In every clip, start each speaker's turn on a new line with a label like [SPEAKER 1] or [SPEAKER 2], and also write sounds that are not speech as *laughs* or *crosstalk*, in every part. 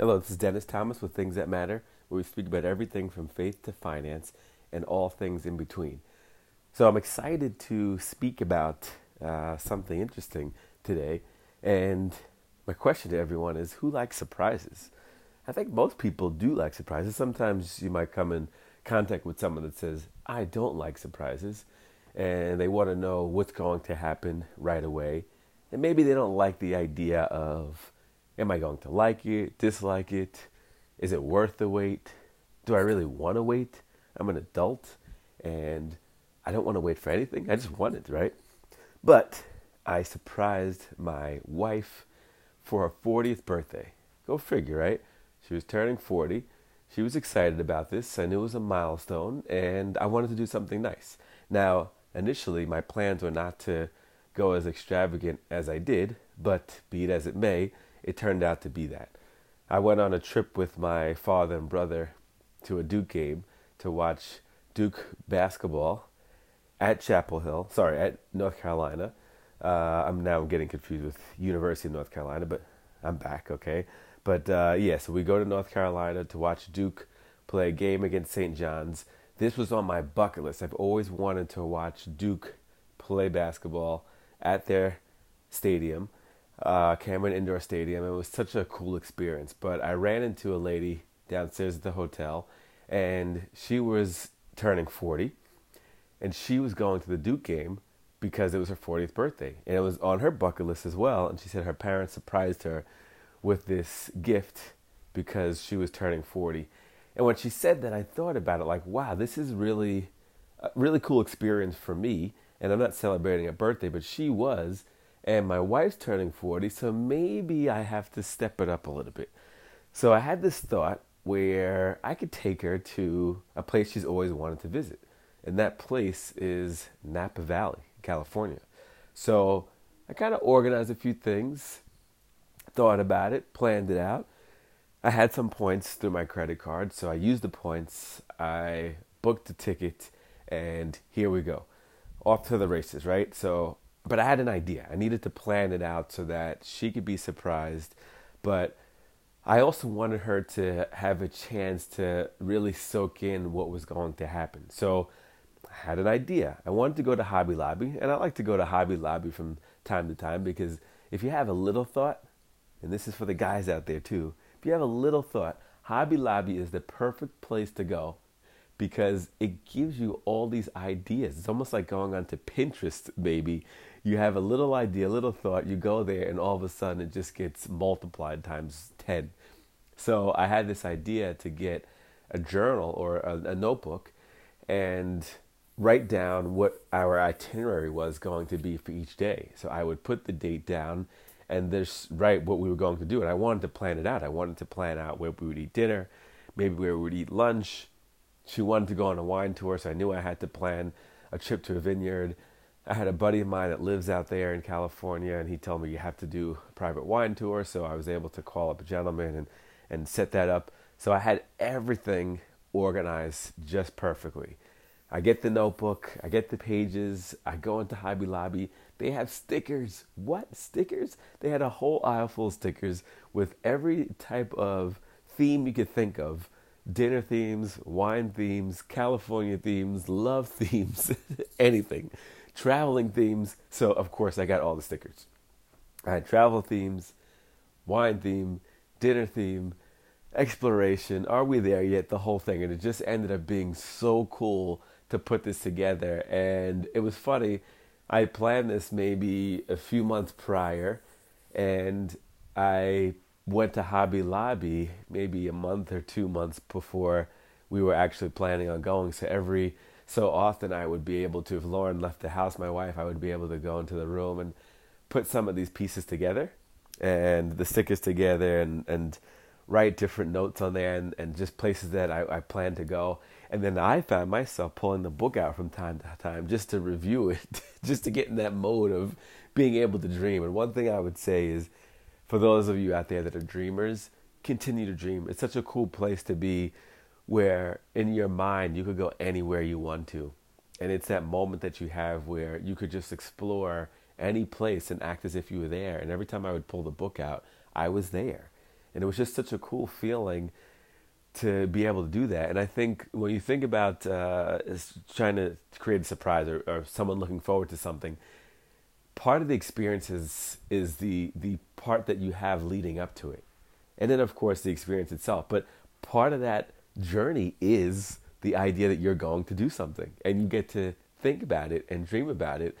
[SPEAKER 1] Hello, this is Dennis Thomas with Things That Matter, where we speak about everything from faith to finance and all things in between. So I'm excited to speak about uh, something interesting today. And my question to everyone is who likes surprises? I think most people do like surprises. Sometimes you might come in contact with someone that says, I don't like surprises. And they want to know what's going to happen right away. And maybe they don't like the idea of Am I going to like it, dislike it? Is it worth the wait? Do I really want to wait? I'm an adult and I don't want to wait for anything. I just want it, right? But I surprised my wife for her 40th birthday. Go figure, right? She was turning 40. She was excited about this. I knew it was a milestone and I wanted to do something nice. Now, initially, my plans were not to go as extravagant as I did, but be it as it may, it turned out to be that. I went on a trip with my father and brother to a Duke game to watch Duke basketball at Chapel Hill, sorry, at North Carolina. Uh, I'm now getting confused with University of North Carolina, but I'm back, okay? But uh, yeah, so we go to North Carolina to watch Duke play a game against St. John's. This was on my bucket list. I've always wanted to watch Duke play basketball at their stadium uh, Cameron Indoor Stadium. It was such a cool experience. But I ran into a lady downstairs at the hotel, and she was turning 40, and she was going to the Duke game because it was her 40th birthday. And it was on her bucket list as well. And she said her parents surprised her with this gift because she was turning 40. And when she said that, I thought about it like, wow, this is really a really cool experience for me. And I'm not celebrating a birthday, but she was and my wife's turning 40, so maybe I have to step it up a little bit. So I had this thought where I could take her to a place she's always wanted to visit, and that place is Napa Valley, California. So I kind of organized a few things, thought about it, planned it out. I had some points through my credit card, so I used the points. I booked the ticket, and here we go. Off to the races, right? So but I had an idea. I needed to plan it out so that she could be surprised, but I also wanted her to have a chance to really soak in what was going to happen. So I had an idea. I wanted to go to Hobby Lobby, and I like to go to Hobby Lobby from time to time because if you have a little thought, and this is for the guys out there too, if you have a little thought, Hobby Lobby is the perfect place to go because it gives you all these ideas. It's almost like going onto Pinterest, maybe, you have a little idea, a little thought, you go there, and all of a sudden it just gets multiplied times 10. So I had this idea to get a journal or a, a notebook and write down what our itinerary was going to be for each day. So I would put the date down and just write what we were going to do. And I wanted to plan it out. I wanted to plan out where we would eat dinner, maybe where we would eat lunch. She wanted to go on a wine tour, so I knew I had to plan a trip to a vineyard. I had a buddy of mine that lives out there in California, and he told me you have to do a private wine tour. So I was able to call up a gentleman and, and set that up. So I had everything organized just perfectly. I get the notebook, I get the pages, I go into Hobby Lobby. They have stickers. What? Stickers? They had a whole aisle full of stickers with every type of theme you could think of dinner themes, wine themes, California themes, love *laughs* themes, anything traveling themes. So, of course, I got all the stickers. I had travel themes, wine theme, dinner theme, exploration. Are we there yet? The whole thing. And it just ended up being so cool to put this together. And it was funny. I planned this maybe a few months prior, and I went to Hobby Lobby maybe a month or two months before we were actually planning on going. So every so often I would be able to, if Lauren left the house, my wife, I would be able to go into the room and put some of these pieces together and the stickers together and, and write different notes on there and, and just places that I, I plan to go. And then I found myself pulling the book out from time to time just to review it, *laughs* just to get in that mode of being able to dream. And one thing I would say is for those of you out there that are dreamers, continue to dream. It's such a cool place to be where in your mind you could go anywhere you want to. And it's that moment that you have where you could just explore any place and act as if you were there. And every time I would pull the book out, I was there. And it was just such a cool feeling to be able to do that. And I think when you think about uh, trying to create a surprise or, or someone looking forward to something, part of the experience is, is the, the part that you have leading up to it. And then, of course, the experience itself. But part of that journey is the idea that you're going to do something and you get to think about it and dream about it.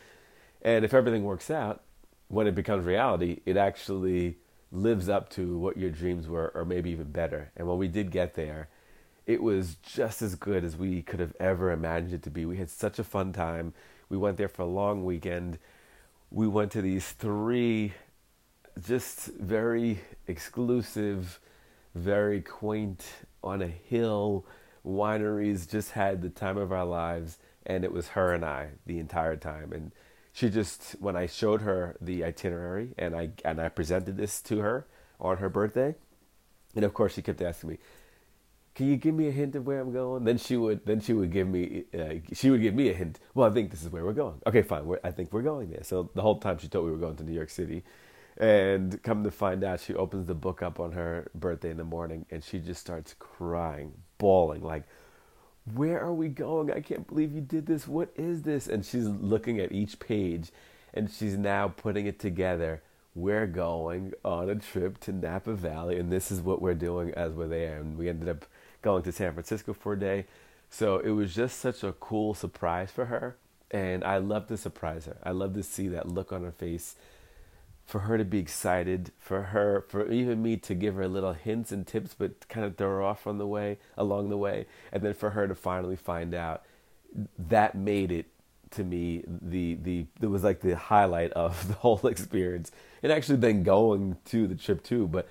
[SPEAKER 1] And if everything works out, when it becomes reality, it actually lives up to what your dreams were, or maybe even better. And when we did get there, it was just as good as we could have ever imagined it to be. We had such a fun time. We went there for a long weekend. We went to these three just very exclusive, very quaint, on a hill wineries, just had the time of our lives. And it was her and I the entire time. And she just when I showed her the itinerary and I and I presented this to her on her birthday, and of course she kept asking me, "Can you give me a hint of where I'm going?" Then she would then she would give me uh, she would give me a hint. Well, I think this is where we're going. Okay, fine. We're, I think we're going there. So the whole time she thought we were going to New York City, and come to find out, she opens the book up on her birthday in the morning and she just starts crying, bawling like where are we going? I can't believe you did this. What is this? And she's looking at each page and she's now putting it together. We're going on a trip to Napa Valley, and this is what we're doing as we're there. And we ended up going to San Francisco for a day. So it was just such a cool surprise for her. And I love to surprise her. I love to see that look on her face for her to be excited, for her, for even me to give her little hints and tips, but kind of throw her off on the way, along the way, and then for her to finally find out, that made it to me the the it was like the highlight of *laughs* the whole experience, and actually then going to the trip too. But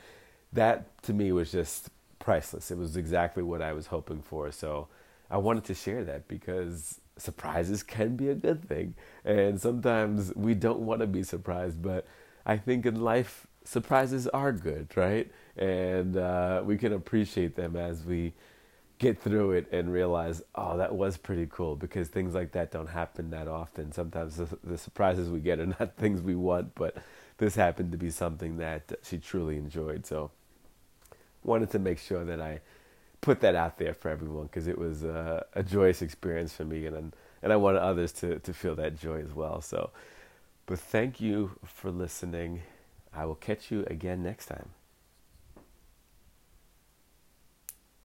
[SPEAKER 1] that to me was just priceless. It was exactly what I was hoping for. So I wanted to share that because surprises can be a good thing, and sometimes we don't want to be surprised, but I think in life surprises are good, right? And uh, we can appreciate them as we get through it and realize, oh, that was pretty cool because things like that don't happen that often. Sometimes the, the surprises we get are *laughs* not things we want, but this happened to be something that she truly enjoyed. So, wanted to make sure that I put that out there for everyone because it was a, a joyous experience for me, and and I wanted others to to feel that joy as well. So. But thank you for listening. I will catch you again next time.